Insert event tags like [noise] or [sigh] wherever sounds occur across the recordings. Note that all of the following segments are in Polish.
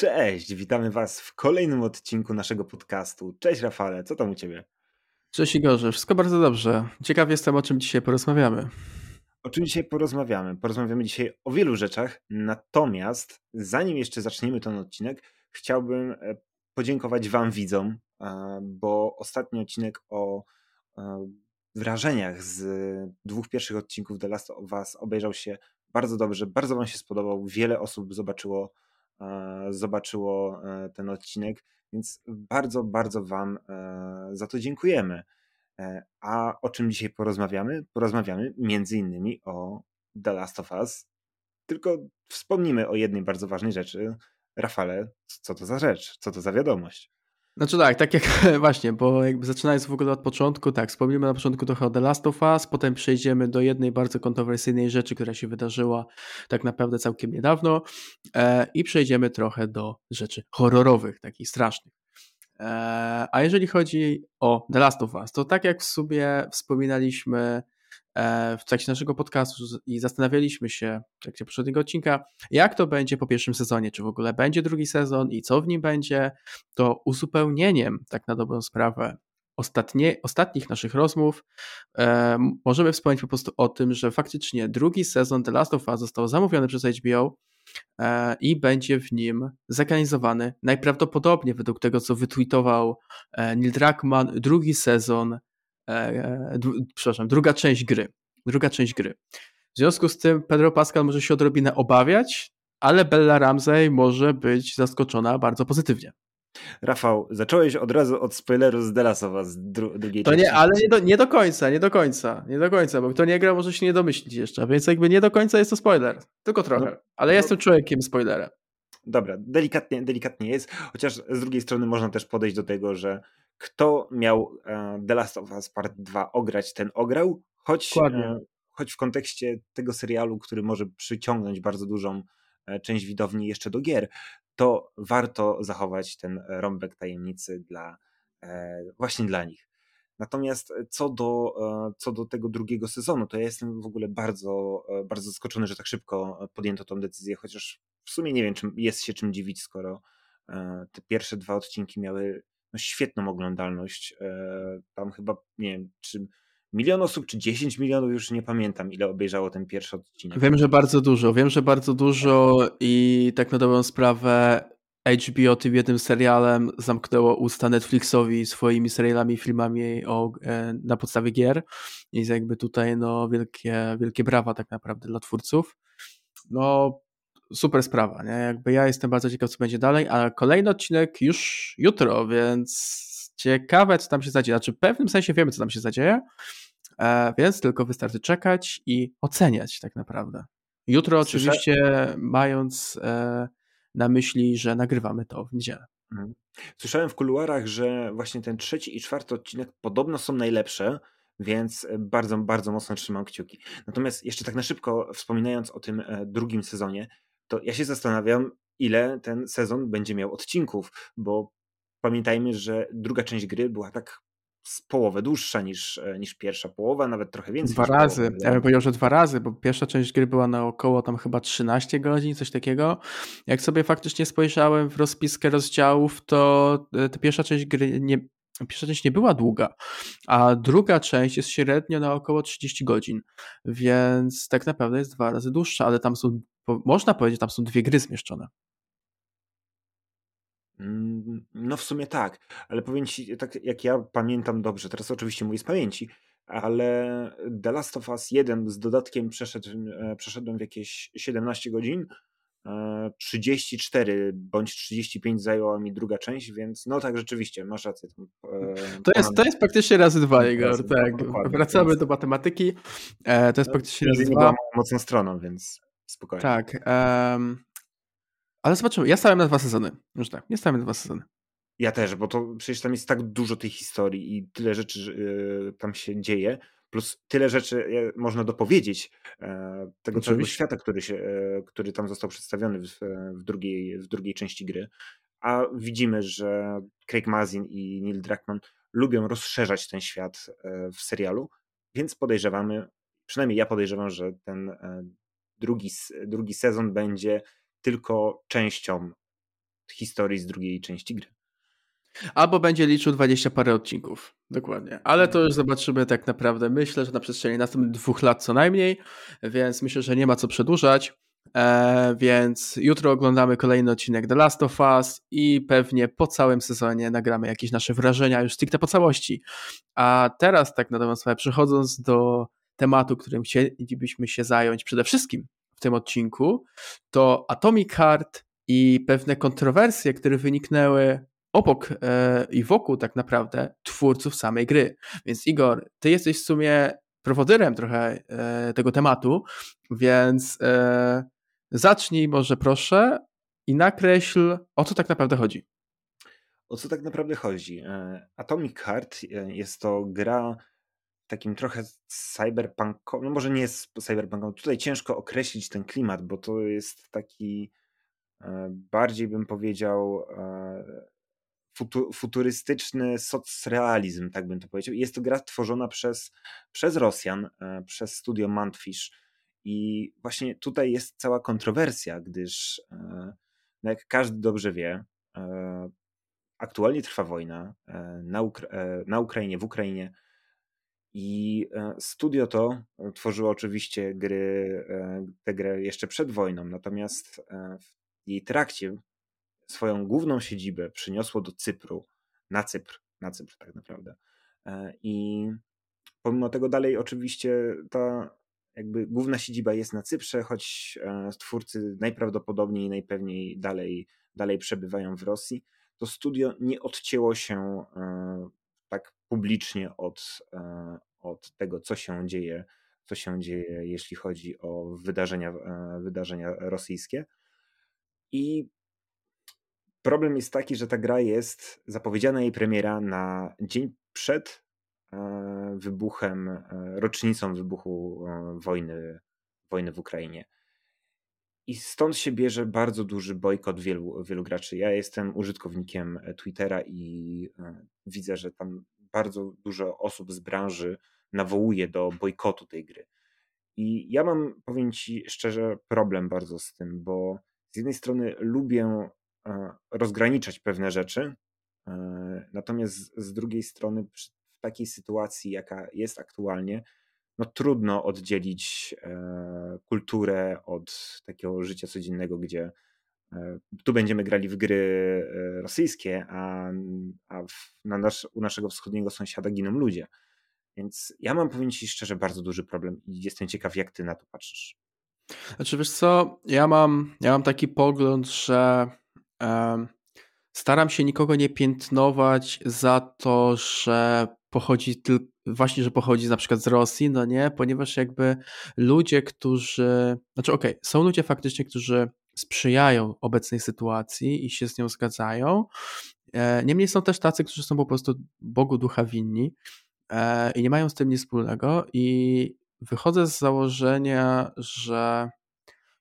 Cześć, witamy Was w kolejnym odcinku naszego podcastu. Cześć Rafale, co tam u Ciebie? Cześć Igorze, wszystko bardzo dobrze. Ciekaw jestem, o czym dzisiaj porozmawiamy. O czym dzisiaj porozmawiamy? Porozmawiamy dzisiaj o wielu rzeczach, natomiast zanim jeszcze zaczniemy ten odcinek, chciałbym e, podziękować Wam widzom, e, bo ostatni odcinek o e, wrażeniach z dwóch pierwszych odcinków The Last of Us obejrzał się bardzo dobrze, bardzo Wam się spodobał, wiele osób zobaczyło zobaczyło e, ten odcinek, więc bardzo, bardzo Wam e, za to dziękujemy. A o czym dzisiaj porozmawiamy? Porozmawiamy między innymi o The Last of Us. Tylko wspomnimy o jednej bardzo ważnej rzeczy. Rafale, co to za rzecz? Co to za wiadomość? Znaczy tak, tak jak [laughs] właśnie, bo jakby zaczynając w ogóle od początku, tak, wspomnimy na początku trochę o The Last of Us, potem przejdziemy do jednej bardzo kontrowersyjnej rzeczy, która się wydarzyła tak naprawdę całkiem niedawno e, i przejdziemy trochę do rzeczy horrorowych, takich strasznych. E, a jeżeli chodzi o The Last of Us, to tak jak w sobie wspominaliśmy w trakcie naszego podcastu i zastanawialiśmy się w trakcie poprzedniego odcinka, jak to będzie po pierwszym sezonie, czy w ogóle będzie drugi sezon i co w nim będzie, to uzupełnieniem, tak na dobrą sprawę, ostatnie, ostatnich naszych rozmów e, możemy wspomnieć po prostu o tym, że faktycznie drugi sezon The Last of Us został zamówiony przez HBO e, i będzie w nim zekranizowany najprawdopodobniej według tego, co wytweetował e, Neil Druckmann, drugi sezon E, przepraszam, druga część gry. Druga część gry. W związku z tym Pedro Pascal może się odrobinę obawiać, ale Bella Ramsey może być zaskoczona bardzo pozytywnie. Rafał, zacząłeś od razu od spoileru z Delasowa z dru drugiej To nie, ale nie do, nie do końca, nie do końca, nie do końca, bo kto nie gra może się nie domyślić jeszcze, więc jakby nie do końca jest to spoiler, tylko trochę, no, ale ja no, jestem człowiekiem spoilera. Dobra, delikatnie, delikatnie jest, chociaż z drugiej strony można też podejść do tego, że kto miał e, The Last of Us Part 2 ograć, ten ograł, choć, e, choć w kontekście tego serialu, który może przyciągnąć bardzo dużą e, część widowni jeszcze do gier, to warto zachować ten rąbek tajemnicy dla właśnie dla nich. Natomiast co do, co do tego drugiego sezonu, to ja jestem w ogóle bardzo, bardzo zaskoczony, że tak szybko podjęto tą decyzję, chociaż w sumie nie wiem, czy jest się czym dziwić, skoro te pierwsze dwa odcinki miały no, świetną oglądalność. E, tam chyba, nie wiem, czy milion osób, czy 10 milionów, już nie pamiętam, ile obejrzało ten pierwszy odcinek. Wiem, że bardzo dużo, wiem, że bardzo dużo i tak na dobrą sprawę HBO tym jednym serialem zamknęło usta Netflixowi swoimi serialami, filmami o, e, na podstawie gier. I jakby tutaj no wielkie, wielkie brawa tak naprawdę dla twórców. No super sprawa, nie? Jakby ja jestem bardzo ciekaw, co będzie dalej, a kolejny odcinek już jutro, więc ciekawe, co tam się zadzieje. Znaczy, w pewnym sensie wiemy, co tam się zadzieje, e, więc tylko wystarczy czekać i oceniać tak naprawdę. Jutro Słyszę... oczywiście mając e, na myśli, że nagrywamy to w niedzielę. Mhm. Słyszałem w kuluarach, że właśnie ten trzeci i czwarty odcinek podobno są najlepsze, więc bardzo, bardzo mocno trzymam kciuki. Natomiast jeszcze tak na szybko wspominając o tym e, drugim sezonie, to ja się zastanawiam, ile ten sezon będzie miał odcinków, bo pamiętajmy, że druga część gry była tak z połowę dłuższa niż, e, niż pierwsza połowa, nawet trochę więcej. Dwa razy. Połowę. Ja bym powiedział, że dwa razy, bo pierwsza część gry była na około tam chyba 13 godzin, coś takiego. Jak sobie faktycznie spojrzałem w rozpiskę rozdziałów, to e, ta pierwsza część gry nie, pierwsza część nie była długa, a druga część jest średnio na około 30 godzin, więc tak naprawdę jest dwa razy dłuższa, ale tam są można powiedzieć, tam są dwie gry zmieszczone. Mm, no w sumie tak, ale powiem ci, tak jak ja pamiętam dobrze, teraz oczywiście mówię z pamięci, ale The Last of Us 1 z dodatkiem przeszedł, e, przeszedłem w jakieś 17 godzin, 34 e, bądź 35 zajęła mi druga część, więc no tak rzeczywiście, masz rację. E, to, jest, to jest praktycznie razy dwa, Igor, tak. Wracamy więc... do matematyki. to jest no, praktycznie razy dwa. mocną stroną, więc Spokojnie. Tak. Um, ale zobaczymy. Ja stałem na dwa sezony. Już tak. Nie stałem na dwa sezony. Ja też, bo to przecież tam jest tak dużo tej historii i tyle rzeczy yy, tam się dzieje, plus tyle rzeczy yy, można dopowiedzieć yy, tego całego świata, który, się, e, który tam został przedstawiony w, w, drugiej, w drugiej części gry. A widzimy, że Craig Mazin i Neil Druckmann lubią rozszerzać ten świat e, w serialu, więc podejrzewamy, przynajmniej ja podejrzewam, że ten drugi, drugi sezon będzie tylko częścią historii z drugiej części gry. Albo będzie liczył 20 parę odcinków. Dokładnie. Ale to już zobaczymy tak naprawdę. Myślę, że na przestrzeni następnych dwóch lat co najmniej, więc myślę, że nie ma co przedłużać. E, więc jutro oglądamy kolejny odcinek The Last of Us i pewnie po całym sezonie nagramy jakieś nasze wrażenia już stricte po całości. A teraz tak na dobrą sprawę, przechodząc do tematu, którym chcielibyśmy się zająć przede wszystkim w tym odcinku, to Atomic Heart i pewne kontrowersje, które wyniknęły obok e, i wokół tak naprawdę twórców samej gry. Więc Igor, ty jesteś w sumie prowodyrem trochę e, tego tematu, więc e, zacznij może proszę i nakreśl, o co tak naprawdę chodzi. O co tak naprawdę chodzi? Atomic Heart jest to gra takim trochę cyberpunkowym, no może nie jest cyberpunkowy, tutaj ciężko określić ten klimat, bo to jest taki bardziej bym powiedział futurystyczny socrealizm, tak bym to powiedział. Jest to gra tworzona przez, przez Rosjan, e, przez studio Mantfish. I właśnie tutaj jest cała kontrowersja, gdyż e, no jak każdy dobrze wie, e, aktualnie trwa wojna na, Ukra na Ukrainie, w Ukrainie. I studio to tworzyło oczywiście gry, tę grę jeszcze przed wojną, natomiast w jej trakcie swoją główną siedzibę przyniosło do Cypru, na Cypr, na Cypr tak naprawdę. E, I pomimo tego dalej oczywiście ta jakby główna siedziba jest na Cyprze, choć e, twórcy najprawdopodobniej i najpewniej dalej, dalej przebywają w Rosji, to studio nie odcięło się e, tak publicznie od, od tego, co się dzieje, co się dzieje, jeśli chodzi o wydarzenia, wydarzenia rosyjskie. I Problem jest taki, że ta gra jest zapowiedziana jej premiera na dzień przed e, wybuchem, e, rocznicą wybuchu e, wojny, wojny w Ukrainie. I stąd się bierze bardzo duży bojkot wielu, wielu graczy. Ja jestem użytkownikiem Twittera i widzę, że tam bardzo dużo osób z branży nawołuje do bojkotu tej gry. I ja mam, powiem Ci szczerze, problem bardzo z tym, bo z jednej strony lubię E, rozgraniczać pewne rzeczy. E, natomiast z drugiej strony, w takiej sytuacji, jaka jest aktualnie, no trudno oddzielić e, kulturę od takiego życia codziennego, gdzie tu będziemy grali w gry rosyjskie, a, a w, na nasz, u naszego wschodniego sąsiada giną ludzie. Więc ja mam, powiem Ci szczerze, bardzo duży problem i jestem ciekaw, jak Ty na to patrzysz. Znaczy, wiesz co, ja mam, ja mam taki pogląd, że Staram się nikogo nie piętnować za to, że pochodzi tylko, właśnie, że pochodzi na przykład z Rosji, no nie, ponieważ jakby ludzie, którzy, znaczy okej, okay, są ludzie faktycznie, którzy sprzyjają obecnej sytuacji i się z nią zgadzają. E, niemniej są też tacy, którzy są po prostu Bogu ducha winni e, i nie mają z tym nic wspólnego. I wychodzę z założenia, że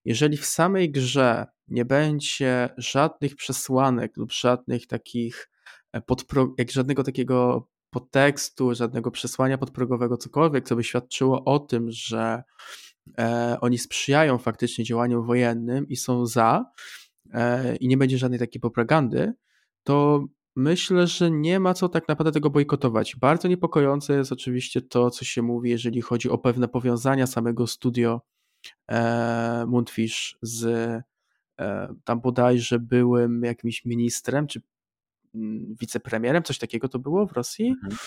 jeżeli w samej grze nie będzie żadnych przesłanek lub żadnych takich e, podpro, jak żadnego takiego podtekstu, żadnego przesłania podprogowego, cokolwiek, co by świadczyło o tym, że e, oni sprzyjają faktycznie działaniom wojennym i są za, e, i nie będzie żadnej takiej propagandy, to myślę, że nie ma co tak naprawdę tego bojkotować. Bardzo niepokojące jest oczywiście to, co się mówi, jeżeli chodzi o pewne powiązania samego studio e, Mundfish z e, tam bodajże byłym jakimś ministrem, czy wicepremierem, coś takiego to było w Rosji. Mhm.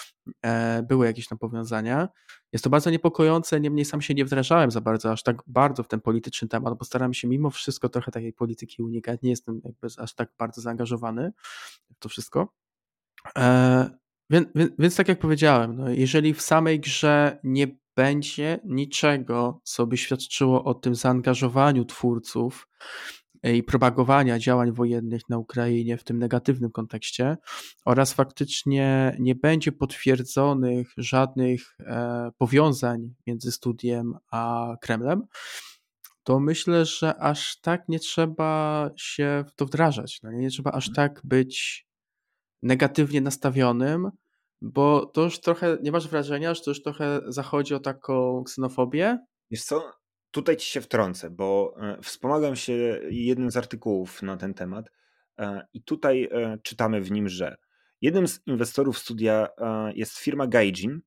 E, były jakieś tam powiązania. Jest to bardzo niepokojące, niemniej sam się nie wdrażałem za bardzo, aż tak bardzo w ten polityczny temat, bo staram się mimo wszystko trochę takiej polityki unikać. Nie jestem jakby aż tak bardzo zaangażowany w to wszystko. Więc, więc, więc, tak jak powiedziałem, no jeżeli w samej grze nie będzie niczego, co by świadczyło o tym zaangażowaniu twórców e, i propagowania działań wojennych na Ukrainie w tym negatywnym kontekście oraz faktycznie nie będzie potwierdzonych żadnych e, powiązań między studiem a Kremlem, to myślę, że aż tak nie trzeba się w to wdrażać. No nie, nie trzeba aż mhm. tak być negatywnie nastawionym, bo to już trochę, nie masz wrażenia, że to już trochę zachodzi o taką ksenofobię? Wiesz co, tutaj ci się wtrącę, bo e, wspomagam się jednym z artykułów na ten temat I tutaj czytamy w nim, że jednym z inwestorów studia jest firma Gaijin,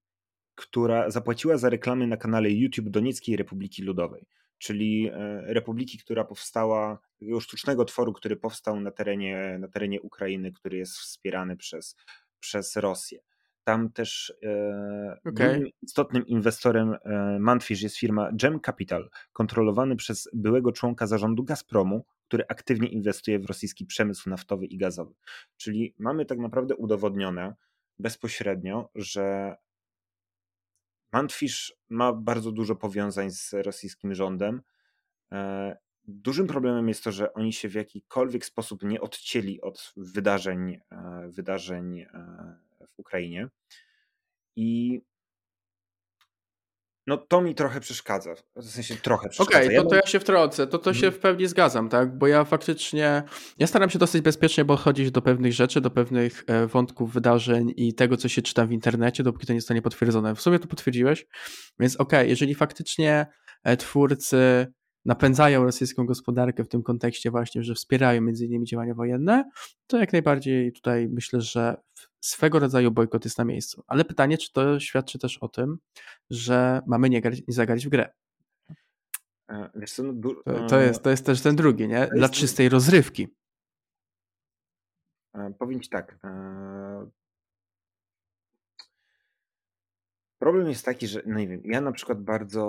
która zapłaciła za reklamy na kanale YouTube Donieckiej Republiki Ludowej, czyli republiki, która powstała, takiego sztucznego tworu, który powstał na terenie, na terenie Ukrainy, który jest wspierany przez, przez Rosję. Tam też e, okay. istotnym inwestorem e, Manfish jest firma Gem Capital, kontrolowany przez byłego członka zarządu Gazpromu, który aktywnie inwestuje w rosyjski przemysł naftowy i gazowy. Czyli mamy tak naprawdę udowodnione bezpośrednio, że Manfish ma bardzo dużo powiązań z rosyjskim rządem. E, dużym problemem jest to, że oni się w jakikolwiek sposób nie odcięli od wydarzeń, wydarzeń w Ukrainie. I no to mi trochę przeszkadza. W sensie trochę przeszkadza. Okej, okay, to, to ja się wtrącę. To, to się mhm. w pełni zgadzam, tak? Bo ja faktycznie, ja staram się dosyć bezpiecznie podchodzić do pewnych rzeczy, do pewnych e, wątków, wydarzeń i tego, co się czyta w internecie, dopóki to nie zostanie potwierdzone. W sumie to potwierdziłeś, więc okej, okay, jeżeli faktycznie e, twórcy napędzają rosyjską gospodarkę w tym kontekście właśnie, że wspierają między innymi działania wojenne, to jak najbardziej tutaj myślę, że swego rodzaju bojkot jest na miejscu. Ale pytanie, czy to świadczy też o tym, że mamy nie, grać, nie zagrać w grę. E, wiesz co, no, to, to, jest, to jest też ten drugi, nie? Dla czystej rozrywki. E, powiem ci tak. E, problem jest taki, że no nie wiem, ja na przykład bardzo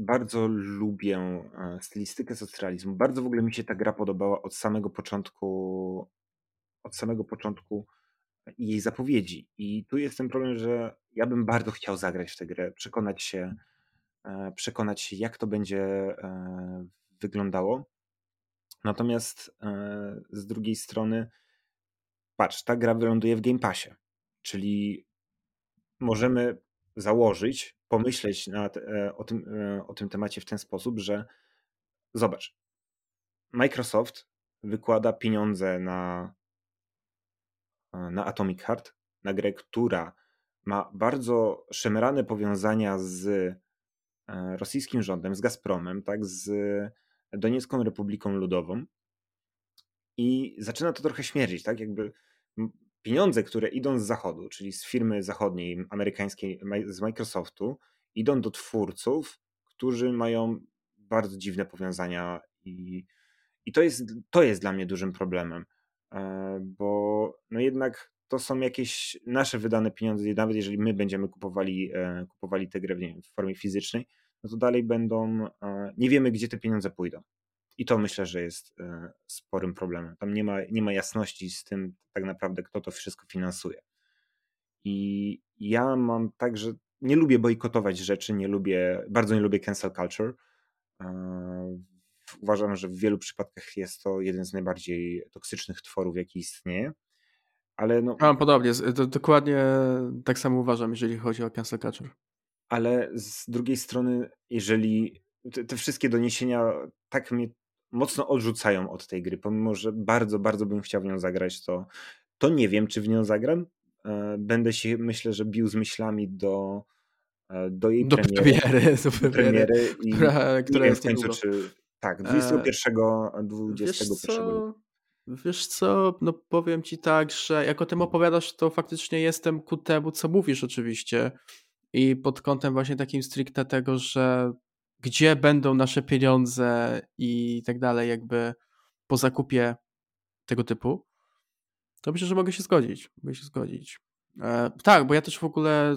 bardzo lubię stylistykę socrealizmu. Bardzo w ogóle mi się ta gra podobała od samego początku od samego początku jej zapowiedzi. I tu jest ten problem, że ja bym bardzo chciał zagrać w tę grę, przekonać się, e, przekonać się, jak to będzie e, wyglądało. Natomiast e, z drugiej strony, patrz, ta gra wyląduje w Game Passie, czyli możemy założyć, pomyśleć nad, o, tym, o tym temacie w ten sposób, że zobacz, Microsoft wykłada pieniądze na na Atomic Heart, na grę, która ma bardzo szemrane powiązania z e, rosyjskim rządem, z Gazpromem, tak, z Doniecką Republiką Ludową. I zaczyna to trochę śmierdzić, tak? Jakby pieniądze, które idą z zachodu, czyli z firmy zachodniej, amerykańskiej, z Microsoftu, idą do twórców, którzy mają bardzo dziwne powiązania i, i to, jest, to jest dla mnie dużym problemem. E, bo no jednak to są jakieś nasze wydane pieniądze, nawet jeżeli my będziemy kupowali, e, kupowali tę grę w formie fizycznej, no to dalej będą, e, nie wiemy gdzie te pieniądze pójdą. I to myślę, że jest sporym problemem. Tam nie ma, nie ma jasności z tym tak naprawdę, kto to wszystko finansuje. I ja mam tak, że nie lubię bojkotować rzeczy, nie lubię, bardzo nie lubię cancel culture uważam, że w wielu przypadkach jest to jeden z najbardziej toksycznych tworów, jaki istnieje. Ale no, Mam podobnie, to dokładnie tak samo uważam, jeżeli chodzi o cancel culture. Ale z drugiej strony, jeżeli te, te wszystkie doniesienia tak mnie mocno odrzucają od tej gry, pomimo że bardzo, bardzo bym chciał w nią zagrać, to, to nie wiem, czy w nią zagram. E, będę się, myślę, że bił z myślami do, e, do jej do premiery. premiery [laughs] do premiery, i która, która jest w końcu, czy, tak, 21, e, 21 wiesz co, wiesz co, no powiem ci tak, że jak o tym opowiadasz, to faktycznie jestem ku temu, co mówisz oczywiście. I pod kątem właśnie takim stricte tego, że gdzie będą nasze pieniądze i tak dalej, jakby po zakupie tego typu, to myślę, że mogę się zgodzić. Mogę się zgodzić. E, tak, bo ja też w ogóle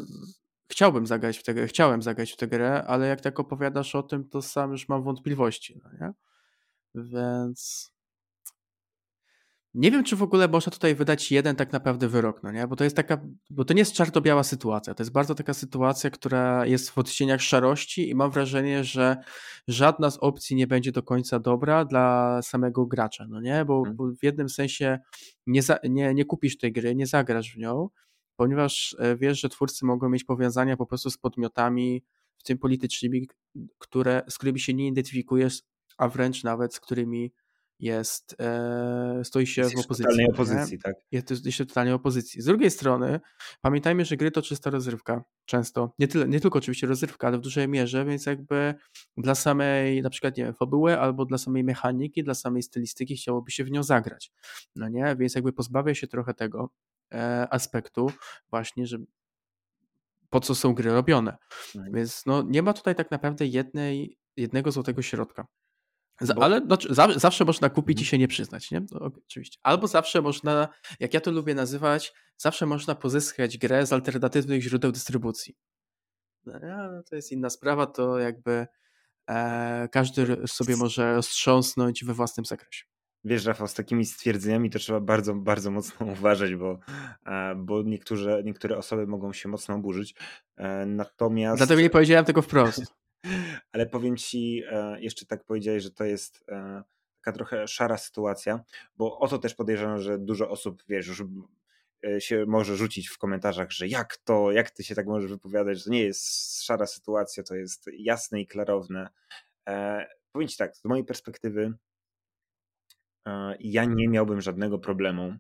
chciałbym zagrać w tę grę, chciałem zagrać w tę grę, ale jak tak opowiadasz o tym, to sam już mam wątpliwości, no nie? Więc nie wiem, czy w ogóle można tutaj wydać jeden tak naprawdę wyrok, no nie? Bo to jest taka, bo to nie jest czarno-biała sytuacja, to jest bardzo taka sytuacja, która jest w odcieniach szarości i mam wrażenie, że żadna z opcji nie będzie do końca dobra dla samego gracza, no nie? Bo, hmm. bo w jednym sensie nie, za, nie, nie kupisz tej gry, nie zagrasz w nią, ponieważ e, wiesz, że twórcy mogą mieć powiązania po prostu z podmiotami, w tym politycznymi, które, z którymi się nie identyfikujesz, a wręcz nawet z którymi jest, e, stoi się Jesteś w opozycji. Totalnej opozycji, tak? Jest, się totalnie opozycji. Z drugiej strony, pamiętajmy, że gry to czysta rozrywka. Często. Nie, tyle, nie tylko oczywiście rozrywka, ale w dużej mierze, więc jakby dla samej, na przykład, nie wiem, fabuły albo dla samej mechaniki, dla samej stylistyki chciałoby się w nią zagrać. No nie? Więc jakby pozbawia się trochę tego e, aspektu właśnie, że po co są gry robione. Mhm. Więc no, nie ma tutaj tak naprawdę jednej, jednego złotego środka. Bo... Ale no, za, zawsze można kupić i się nie przyznać, nie? No, oczywiście. Albo zawsze można, jak ja to lubię nazywać, zawsze można pozyskać grę z alternatywnych źródeł dystrybucji. No, to jest inna sprawa, to jakby e, każdy sobie może roztrząsnąć we własnym zakresie. Wiesz, Rafał, z takimi stwierdzeniami to trzeba bardzo, bardzo mocno [laughs] uważać, bo, e, bo niektóre, niektóre osoby mogą się mocno oburzyć. E, natomiast. Dlatego nie powiedziałem tego wprost. Ale powiem ci, e, jeszcze tak powiedziałeś, że to jest taka trochę szara sytuacja, bo o to też podejrzewam, że dużo osób, wiesz, już się może rzucić w komentarzach, że jak to, jak ty się tak możesz wypowiadać, że to nie jest szara sytuacja, to jest jasne i klarowne. Powiem ci tak, z mojej perspektywy E, ja nie miałbym żadnego problemu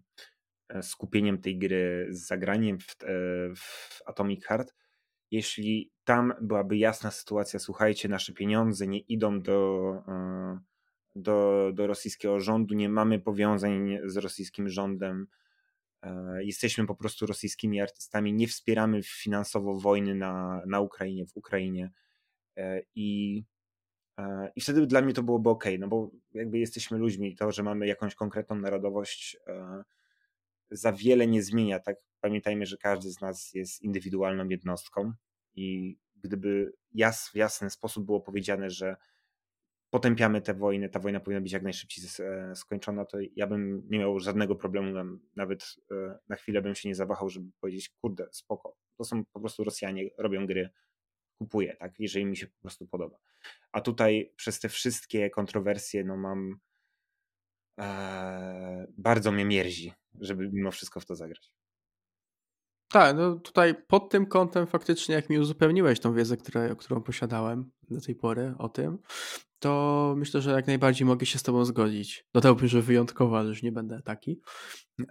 e, z kupieniem tej gry, z zagraniem w, e, w Atomic Heart, jeśli tam byłaby jasna sytuacja, słuchajcie, nasze pieniądze nie idą do, do, do rosyjskiego rządu, nie mamy powiązań z rosyjskim rządem, jesteśmy po prostu rosyjskimi artystami, nie wspieramy finansowo wojny na, na Ukrainie, w Ukrainie i E, I wtedy dla mnie to byłoby ok, no bo jakby jesteśmy ludźmi, to, że mamy jakąś konkretną narodowość, e, za wiele nie zmienia. Tak pamiętajmy, że każdy z nas jest indywidualną jednostką i gdyby jas, w jasny sposób było powiedziane, że potępiamy tę wojnę, ta wojna powinna być jak najszybciej e, skończona, to ja bym nie miał żadnego problemu, nawet na chwilę bym się nie zawahał, żeby powiedzieć, kurde, spoko, to są po prostu Rosjanie, robią gry, kupuję, tak, jeżeli mi się po prostu podoba. A tutaj przez te wszystkie kontrowersje, no mam e, bardzo mnie mierzi, żeby mimo wszystko w to zagrać. Tak, no tutaj pod tym kątem faktycznie, jak mi uzupełniłeś tą wiedzę, które, którą posiadałem do tej pory o tym, to myślę, że jak najbardziej mogę się z Tobą zgodzić. Dodałbym, że wyjątkowo, ale już nie będę taki.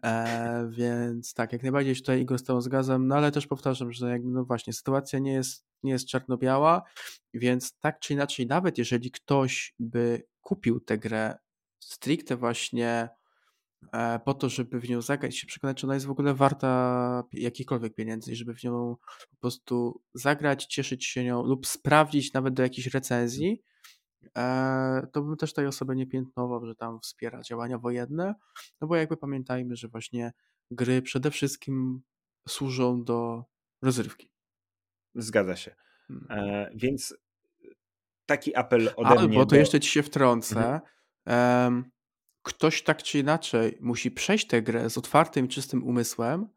E, więc tak, jak najbardziej się tutaj Igor z Tobą zgadzam, no ale też powtarzam, że jakby, no właśnie, sytuacja nie jest, nie jest czarno-biała, więc tak czy inaczej, nawet jeżeli ktoś by kupił tę grę stricte właśnie po to, żeby w nią zagrać, się przekonać, czy ona jest w ogóle warta jakichkolwiek pieniędzy, żeby w nią po prostu zagrać, cieszyć się nią lub sprawdzić nawet do jakiejś recenzji, e, to bym też tej osoby nie piętnował, że tam wspiera działania wojenne, no bo jakby pamiętajmy, że właśnie gry przede wszystkim służą do rozrywki. Zgadza się. Hmm. E, więc taki apel ode Albo, mnie. Albo to jeszcze ci się wtrącę. Mhm. Ktoś tak czy inaczej musi przejść tę grę z otwartym i czystym umysłem,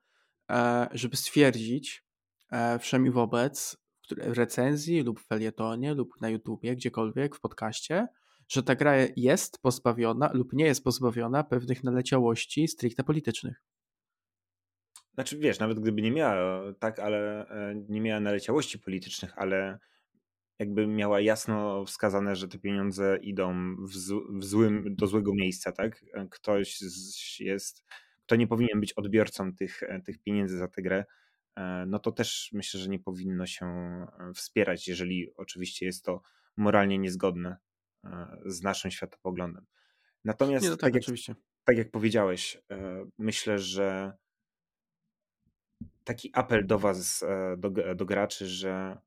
e, żeby stwierdzić e, wszem i wobec w recenzji lub w felietonie lub na YouTubie, gdziekolwiek, w podcaście, że ta gra jest pozbawiona lub nie jest pozbawiona pewnych naleciałości stricte politycznych. Znaczy, wiesz, nawet gdyby nie miała, tak, ale e, nie miała naleciałości politycznych, ale jakby miała jasno wskazane, że te pieniądze idą w, w złym, do złego miejsca, tak? E, ktoś jest, kto nie powinien być odbiorcą tych, e, tych pieniędzy za tę grę, no to też myślę, że nie powinno się wspierać, jeżeli oczywiście jest to moralnie niezgodne z naszym światopoglądem. Natomiast, nie, no tak, tak, jak, tak jak powiedziałeś, myślę, że taki apel do Was, e, do, do graczy, że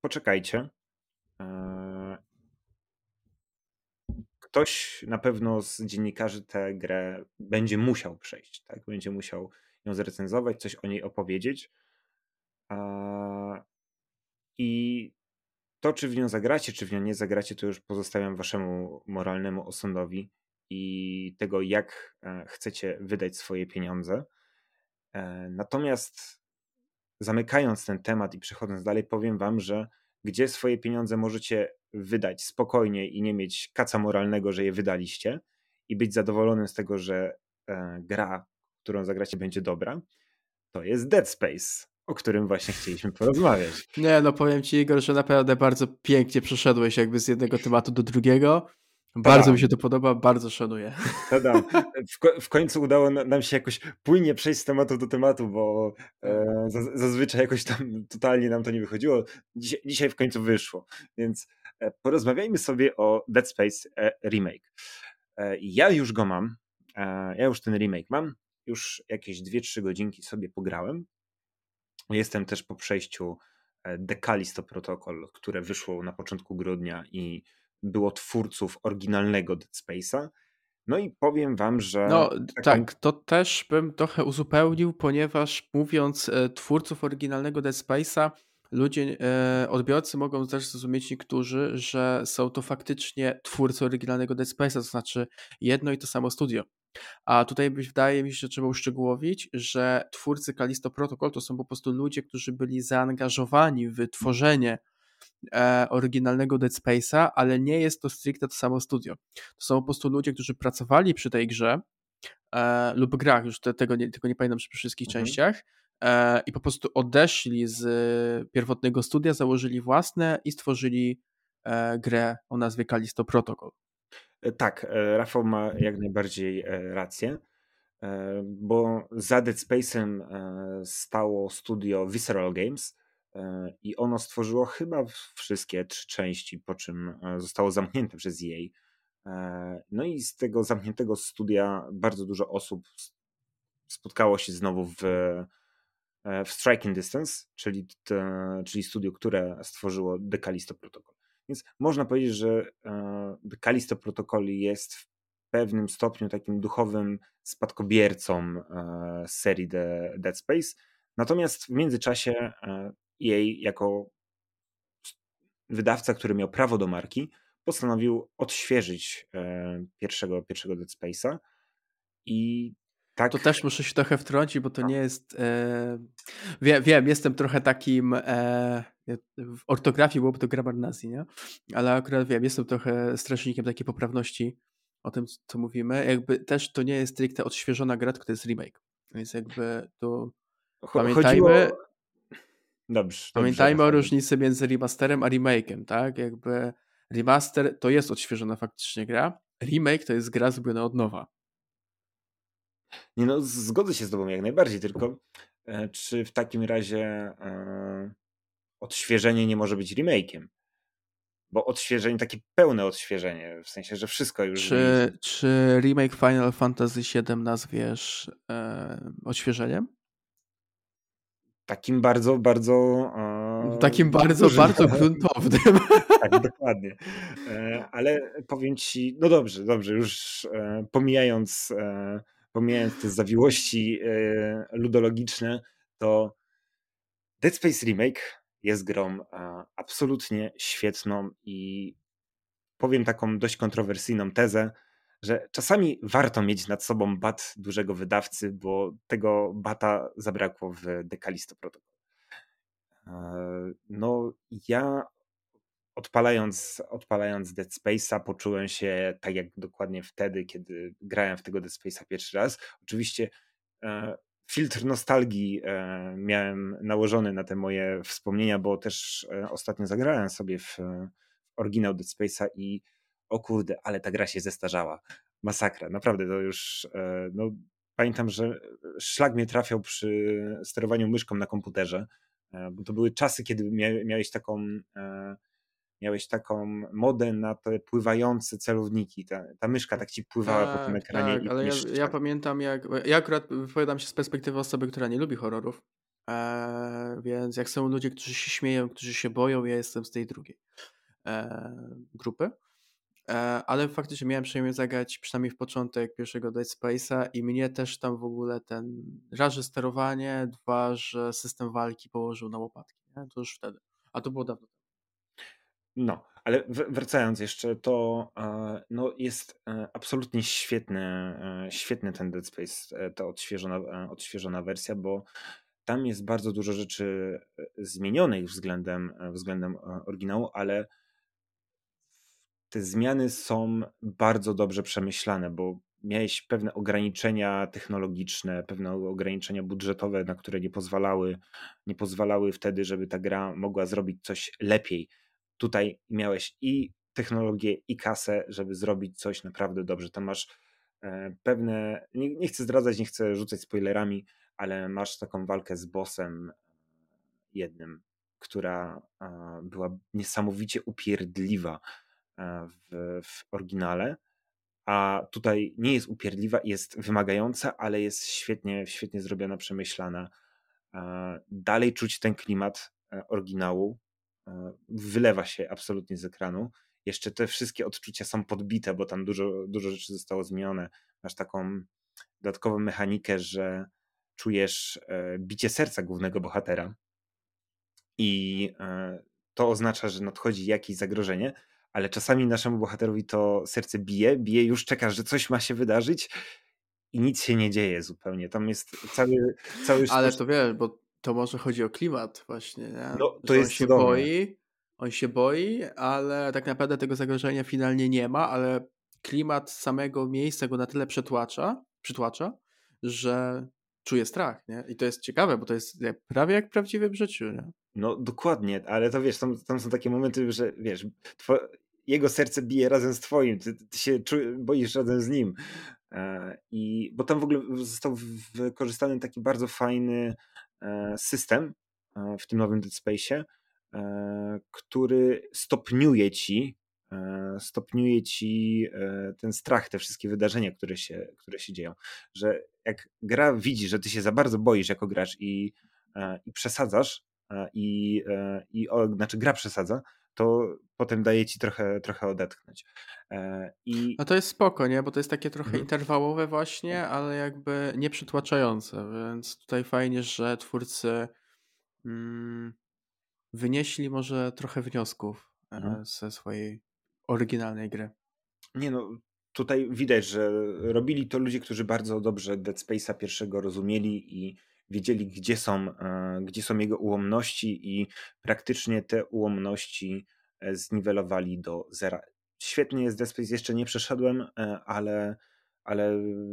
poczekajcie. E, ktoś na pewno z dziennikarzy tę grę będzie musiał przejść, tak? Będzie musiał ją zrecenzować, coś o niej opowiedzieć. I to, czy w nią zagracie, czy w nią nie zagracie, to już pozostawiam waszemu moralnemu osądowi i tego, jak e, chcecie wydać swoje pieniądze. Natomiast zamykając ten temat i przechodząc dalej, powiem wam, że gdzie swoje pieniądze możecie wydać spokojnie i nie mieć kaca moralnego, że je wydaliście i być zadowolonym z tego, że e, gra, którą zagracie, będzie dobra, to jest Dead Space, o którym właśnie chcieliśmy porozmawiać. Nie, no powiem ci, Igor, że naprawdę bardzo pięknie przeszedłeś jakby z jednego tematu do drugiego. Bardzo mi się to podoba, bardzo szanuję. [laughs] W, w końcu udało nam się jakoś płynnie przejść z tematu do tematu, bo e, zazwyczaj jakoś tam totalnie nam to nie wychodziło. Dzisiaj, dzisiaj w końcu wyszło, więc e, porozmawiajmy sobie o Dead Space e, remake. E, ja już go mam, e, ja już ten remake mam, już jakieś 2-3 godzinki sobie pograłem. Jestem też po przejściu The Callisto Protocol, które wyszło na początku grudnia i było twórców oryginalnego Dead Space'a. No i powiem wam, że. No taką... tak, to też bym trochę uzupełnił, ponieważ mówiąc e, twórców oryginalnego Dead Space'a, ludzie, e, odbiorcy mogą też zrozumieć niektórzy, że są to faktycznie twórcy oryginalnego Dead Space'a, to znaczy jedno i to samo studio. A tutaj wydaje mi się, że trzeba uszczegółowić, że twórcy Callisto Protocol to są po prostu ludzie, którzy byli zaangażowani w tworzenie oryginalnego Dead Space'a, ale nie jest to stricte to samo studio. To są po prostu ludzie, którzy pracowali przy tej grze e, lub grach, już te, tego, nie, tego nie pamiętam przy wszystkich mhm. częściach, e, i po prostu odeszli z pierwotnego studia, założyli własne i stworzyli e, grę o nazwie Callisto Protocol. E, tak, e, Rafał ma jak najbardziej rację, bo za Dead Space'em stało studio Visceral Games, E, i ono stworzyło chyba wszystkie trzy części, po czym e, zostało zamknięte przez jej. E, no i z tego zamkniętego studia bardzo dużo osób spotkało się znowu w, w Striking Distance, czyli, te, czyli studio, które stworzyło The Callisto Protocol. Więc można powiedzieć, że The Callisto Protocol jest w pewnym stopniu takim duchowym spadkobiercą serii The Dead Space. Natomiast w międzyczasie jej jako wydawca, który miał prawo do marki, postanowił odświeżyć e, pierwszego, pierwszego Dead Space'a i tak... To też muszę się trochę wtrącić, bo to nie jest... E... Wiem, wiem, jestem trochę takim... E... W ortografii byłoby to grammar nazi, nie? Ale akurat wiem, jestem trochę strażnikiem takiej poprawności o tym, co mówimy. Jakby też to nie jest stricte odświeżona gra, tylko to jest remake. Więc jakby to... Pamiętajmy, Chodziło Dobrze. Pamiętajmy dobrze, o różnicy między remasterem a remake'em, tak? Jakby remaster to jest odświeżona faktycznie gra, remake to jest gra zrobiona od nowa. Nie no, zgodzę się z tobą jak najbardziej, tylko e, czy w takim razie e, odświeżenie nie może być remake'iem? Bo odświeżenie, takie pełne odświeżenie, w sensie, że wszystko już... Czy, czy remake Final Fantasy VII nazwiesz e, odświeżeniem? Takim bardzo, bardzo. E, Takim bardzo, dużym, bardzo [laughs] gruntownym. tak, dokładnie. E, ale powiem ci, no dobrze, dobrze, już e, pomijając, pomijając te zawiłości ludologiczne, to Dead Space Remake jest grą absolutnie świetną i powiem taką dość kontrowersyjną tezę, że czasami warto mieć nad sobą bat dużego wydawcy, bo tego bata zabrakło w Decalisto Protocol. E, no, ja odpalając, odpalając Dead Space'a poczułem się tak jak dokładnie wtedy, kiedy grałem w tego Dead Space'a pierwszy raz. Oczywiście e, filtr nostalgii e, miałem nałożony na te moje wspomnienia, bo też ostatnio zagrałem sobie w oryginał Dead Space'a i o kurde, ale ta gra się zestarzała. Masakra, naprawdę to już, e, no pamiętam, że szlak mnie trafiał przy sterowaniu myszką na komputerze, e, bo to były czasy, kiedy miałeś taką e, miałeś taką modę na te pływające celowniki. Ta, ta myszka tak ci pływała tak, po tym tak, ekranie. Tak, ale ja, ja, pamiętam, jak. Ja akurat wypowiadam się z perspektywy osoby, która nie lubi horrorów. E, więc jak są ludzie, którzy się śmieją, którzy się boją, ja jestem z tej drugiej e, grupy. E, ale faktycznie miałem przyjemność zagrać przynajmniej w początek pierwszego Dead Space'a i mnie też tam w ogóle ten raz, że sterowanie, dwa, że system walki położył na łopatki. Nie? To już wtedy. A to było dawno. No, ale wracając jeszcze, to e, no, jest e, absolutnie świetny, świetny ten Dead Space, ta odświeżona, odświeżona wersja, bo tam jest bardzo dużo rzeczy zmienionych względem, względem oryginału, ale te zmiany są bardzo dobrze przemyślane, bo miałeś pewne ograniczenia technologiczne, pewne ograniczenia budżetowe, na które nie pozwalały, nie pozwalały wtedy, żeby ta gra mogła zrobić coś lepiej. Tutaj miałeś i technologię i kasę, żeby zrobić coś naprawdę dobrze. Tam masz e, pewne, nie, nie chcę zdradzać, nie chcę rzucać spoilerami, ale masz taką walkę z bossem jednym, która była niesamowicie upierdliwa w, w oryginale, a tutaj nie jest upierdliwa, jest wymagająca, ale jest świetnie, świetnie zrobiona, przemyślana. Dalej czuć ten klimat e, oryginału, e, wylewa się absolutnie z ekranu. Jeszcze te wszystkie odczucia są podbite, bo tam dużo, dużo rzeczy zostało zmienione. Masz taką dodatkową mechanikę, że czujesz e, bicie serca głównego bohatera i to oznacza, że nadchodzi jakieś zagrożenie, ale czasami naszemu bohaterowi to serce bije, bije, już czekasz, że coś ma się wydarzyć i nic się nie dzieje zupełnie. Tam jest cały... cały ale to wiesz, bo to może chodzi o klimat właśnie, nie? No, to jest on się cudowne. boi, on się boi, ale tak naprawdę tego zagrożenia finalnie nie ma, ale klimat samego miejsca go na tyle przetłacza, przytłacza, że czuje strach, nie? I to jest ciekawe, bo to jest prawie jak w prawdziwym życiu, nie? No dokładnie, ale to wiesz, tam, tam są takie momenty, że wiesz, two, jego serce bije razem z twoim, ty, ty się boisz razem z nim. E, I, bo tam w ogóle został wykorzystany taki bardzo fajny e, system e, w tym nowym Dead Space'ie, który stopniuje ci stopniuje ci ten strach, te wszystkie wydarzenia, które się, które się dzieją. Że jak gra widzi, że ty się za bardzo boisz jako gracz i, i przesadzasz, i, i o, znaczy gra przesadza, to potem daje ci trochę, trochę odetchnąć. E, I... No to jest spoko, nie? Bo to jest takie trochę mhm. interwałowe właśnie, ale jakby nie przytłaczające, więc tutaj fajnie, że twórcy mm, wynieśli może trochę wniosków e, mhm. ze swojej oryginalnej gry. Nie no, tutaj widać, że robili to ludzie, którzy bardzo dobrze Dead Space'a pierwszego rozumieli i wiedzieli, gdzie są, e, gdzie są jego ułomności i praktycznie te ułomności e, zniwelowali do zera. Świetnie jest Space, jeszcze nie przeszedłem, e, ale, ale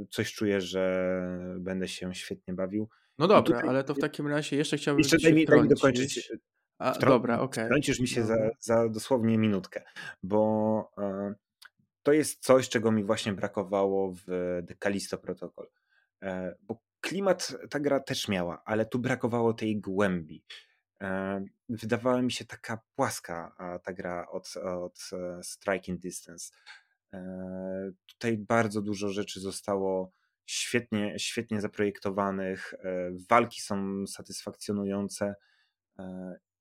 coś czuję, że będę się świetnie bawił. No dobra, tutaj, ale to w takim razie jeszcze chciałbym jeszcze daj mi, daj mi dokończyć. A, Wtrą dobra, okej. Okay. Mi się za, za dosłownie minutkę, bo to jest coś, czego mi właśnie brakowało w The Callisto Protocol. Bo klimat ta gra też miała, ale tu brakowało tej głębi. E, wydawała mi się taka płaska ta gra od, od e, Striking Distance. E, tutaj bardzo dużo rzeczy zostało świetnie, świetnie zaprojektowanych, walki są satysfakcjonujące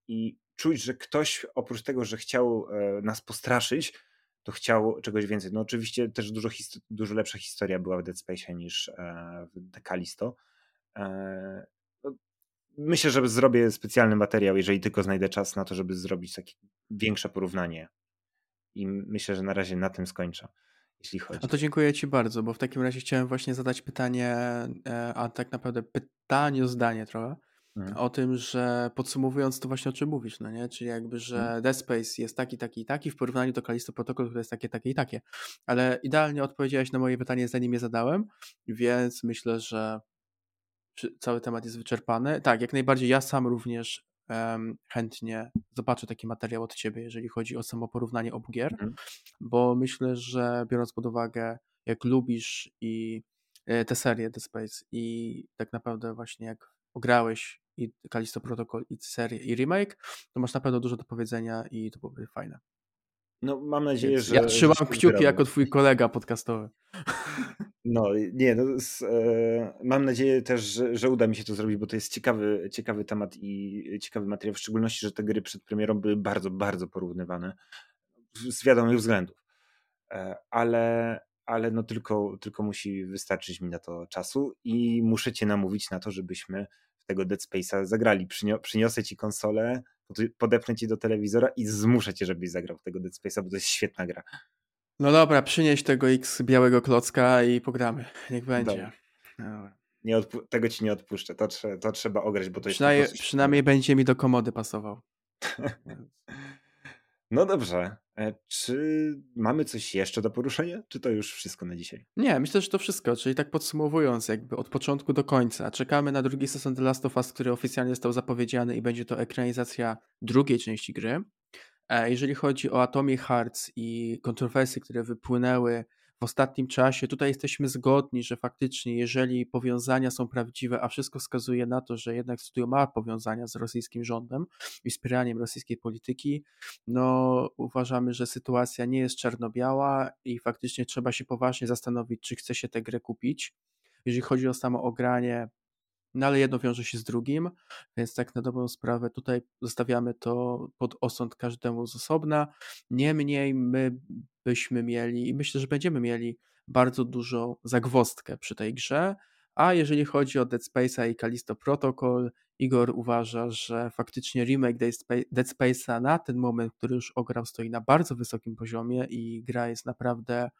i czuć, że ktoś oprócz tego, że chciał nas postraszyć, to chciał czegoś więcej. No oczywiście też dużo, dużo lepsza historia była w Dead Space niż e, w Decalisto. E, no, myślę, że zrobię specjalny materiał, jeżeli tylko znajdę czas na to, żeby zrobić takie większe porównanie. I myślę, że na razie na tym skończę. Jeśli chodzi. No to dziękuję Ci bardzo, bo w takim razie chciałem właśnie zadać pytanie, e, a tak naprawdę pytanie o zdanie trochę Mhm. O tym, że podsumowując to właśnie o czym mówisz, no nie? Czyli jakby, że. Dead Space jest taki, taki i taki w porównaniu do Kalisto Protocol, które jest takie, takie i takie. Ale idealnie odpowiedziałeś na moje pytanie, zanim je zadałem, więc myślę, że cały temat jest wyczerpany. Tak, jak najbardziej ja sam również um, chętnie zobaczę taki materiał od Ciebie, jeżeli chodzi o samo porównanie obu gier, mhm. bo myślę, że biorąc pod uwagę, jak lubisz i e, tę serię The Space i tak naprawdę właśnie jak ograłeś i Kalisto Protocol, i serię, i remake, to masz na pewno dużo do powiedzenia i to byłoby fajne. No, mam nadzieję, że. Ja trzymam że kciuki jako twój kolega podcastowy. No, nie, no, z, e, mam nadzieję też, że, że, uda mi się to zrobić, bo to jest ciekawy, ciekawy temat i ciekawy materiał, w szczególności, że te gry przed premierą były bardzo, bardzo porównywane z wiadomych względów. E, ale, ale no tylko, tylko musi wystarczyć mi na to czasu i muszę cię namówić na to, żebyśmy tego Dead Space'a zagrali. przyniosę ci konsolę, podepnę ci do telewizora i zmuszę cię, żebyś zagrał tego Dead Space'a, bo to jest świetna gra. No dobra, przynieś tego X białego klocka i pogramy. Niech będzie. Nie tego ci nie odpuszczę. To, trze to trzeba ograć, bo to jest. Przynajmniej będzie mi do komody pasował. [laughs] no dobrze. E, czy mamy coś jeszcze do poruszenia, czy to już wszystko na dzisiaj? Nie, myślę, że to wszystko. Czyli tak podsumowując, jakby od początku do końca, czekamy na drugi sezon The Last of Us, który oficjalnie został zapowiedziany i będzie to ekranizacja drugiej części gry. E, jeżeli chodzi o Atomic Hearts i kontrowersje, które wypłynęły ostatnim czasie, tutaj jesteśmy zgodni, że faktycznie, jeżeli powiązania są prawdziwe, a wszystko wskazuje na to, że jednak studio ma powiązania z rosyjskim rządem i wspieraniem rosyjskiej polityki, no uważamy, że sytuacja nie jest czarno-biała i faktycznie trzeba się poważnie zastanowić, czy chce się tę grę kupić. Jeżeli chodzi o samo ogranie, no ale jedno wiąże się z drugim, więc tak na dobrą sprawę tutaj zostawiamy to pod osąd każdemu z osobna. Niemniej my byśmy mieli i myślę, że będziemy mieli bardzo dużą zagwostkę przy tej grze, a jeżeli chodzi o Dead Space'a i Callisto Protocol, Igor uważa, że faktycznie remake Dead Space'a na ten moment, który już ograł, stoi na bardzo wysokim poziomie i gra jest naprawdę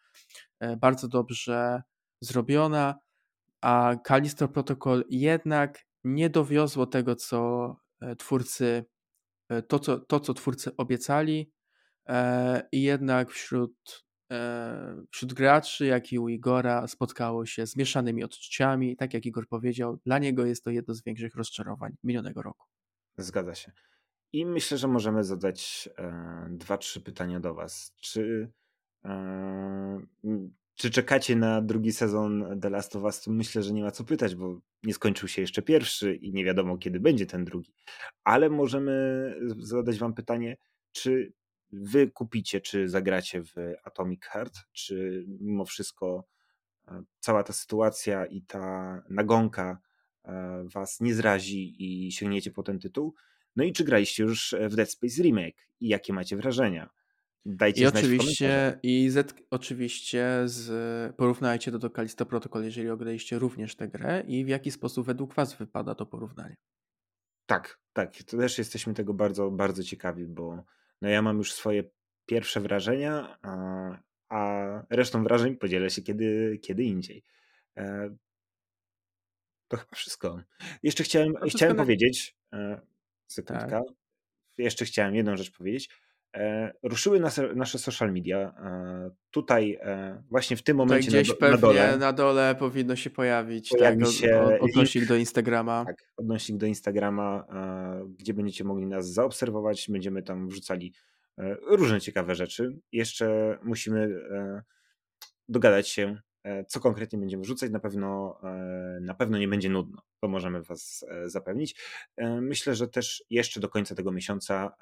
e, bardzo dobrze zrobiona a Callisto Protocol jednak nie dowiozło tego, co e, twórcy, e, to co, to, co twórcy obiecali e, i jednak wśród, wśród graczy, jak i u Igora spotkało się z mieszanymi odczuciami. Tak jak Igor powiedział, dla niego jest to jedno z większych rozczarowań minionego roku. Zgadza się. I myślę, że możemy zadać dwa, trzy pytania do Was. Czy czy czekacie na drugi sezon The Last of Us? Myślę, że nie ma co pytać, bo nie skończył się jeszcze pierwszy i nie wiadomo, kiedy będzie ten drugi. Ale możemy zadać Wam pytanie, czy Wy kupicie, czy zagracie w Atomic Heart, czy mimo wszystko e, cała ta sytuacja i ta nagonka e, Was nie zrazi i sięgniecie po ten tytuł? No i czy graliście już w Dead Space Remake i jakie macie wrażenia? Dajcie I oczywiście, i Z, oczywiście z, porównajcie to do Kalisto Protocol, jeżeli ograliście również tę grę i w jaki sposób według Was wypada to porównanie. Tak, tak. To też jesteśmy tego bardzo, bardzo ciekawi, bo no ja mam już swoje pierwsze wrażenia, a, a resztą wrażeń podzielę się kiedy, kiedy indziej. E, to chyba wszystko. Jeszcze chciałem, chciałem powiedzieć, e, sekundka, tak. jeszcze chciałem jedną rzecz powiedzieć ruszyły nasze, nasze social media. E, tutaj e, właśnie w tym momencie Tutaj gdzieś na, na dole, na dole powinno się pojawić pojawi tak, się odnośnik link, do Instagrama. Tak, odnośnik do Instagrama, gdzie będziecie mogli nas zaobserwować. Będziemy tam wrzucali różne ciekawe rzeczy. Jeszcze musimy dogadać się, co konkretnie będziemy wrzucać. Na pewno, na pewno nie będzie nudno. To możemy Was zapewnić. Myślę, że też jeszcze do końca tego miesiąca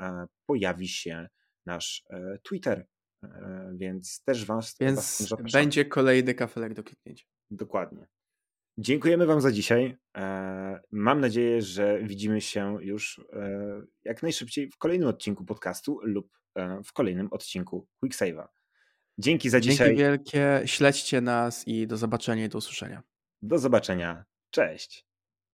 pojawi się nasz e, Twitter, e, więc też Was, więc będzie kolejny kafelek do kliknięcia. Dokładnie. Dziękujemy Wam za dzisiaj. E, mam nadzieję, że widzimy się już jak najszybciej w kolejnym odcinku podcastu lub w kolejnym odcinku QuickSave'a. Dzięki za dzisiaj. Dzięki wielkie. Śledźcie nas i do zobaczenia i do usłyszenia. Do zobaczenia. Cześć.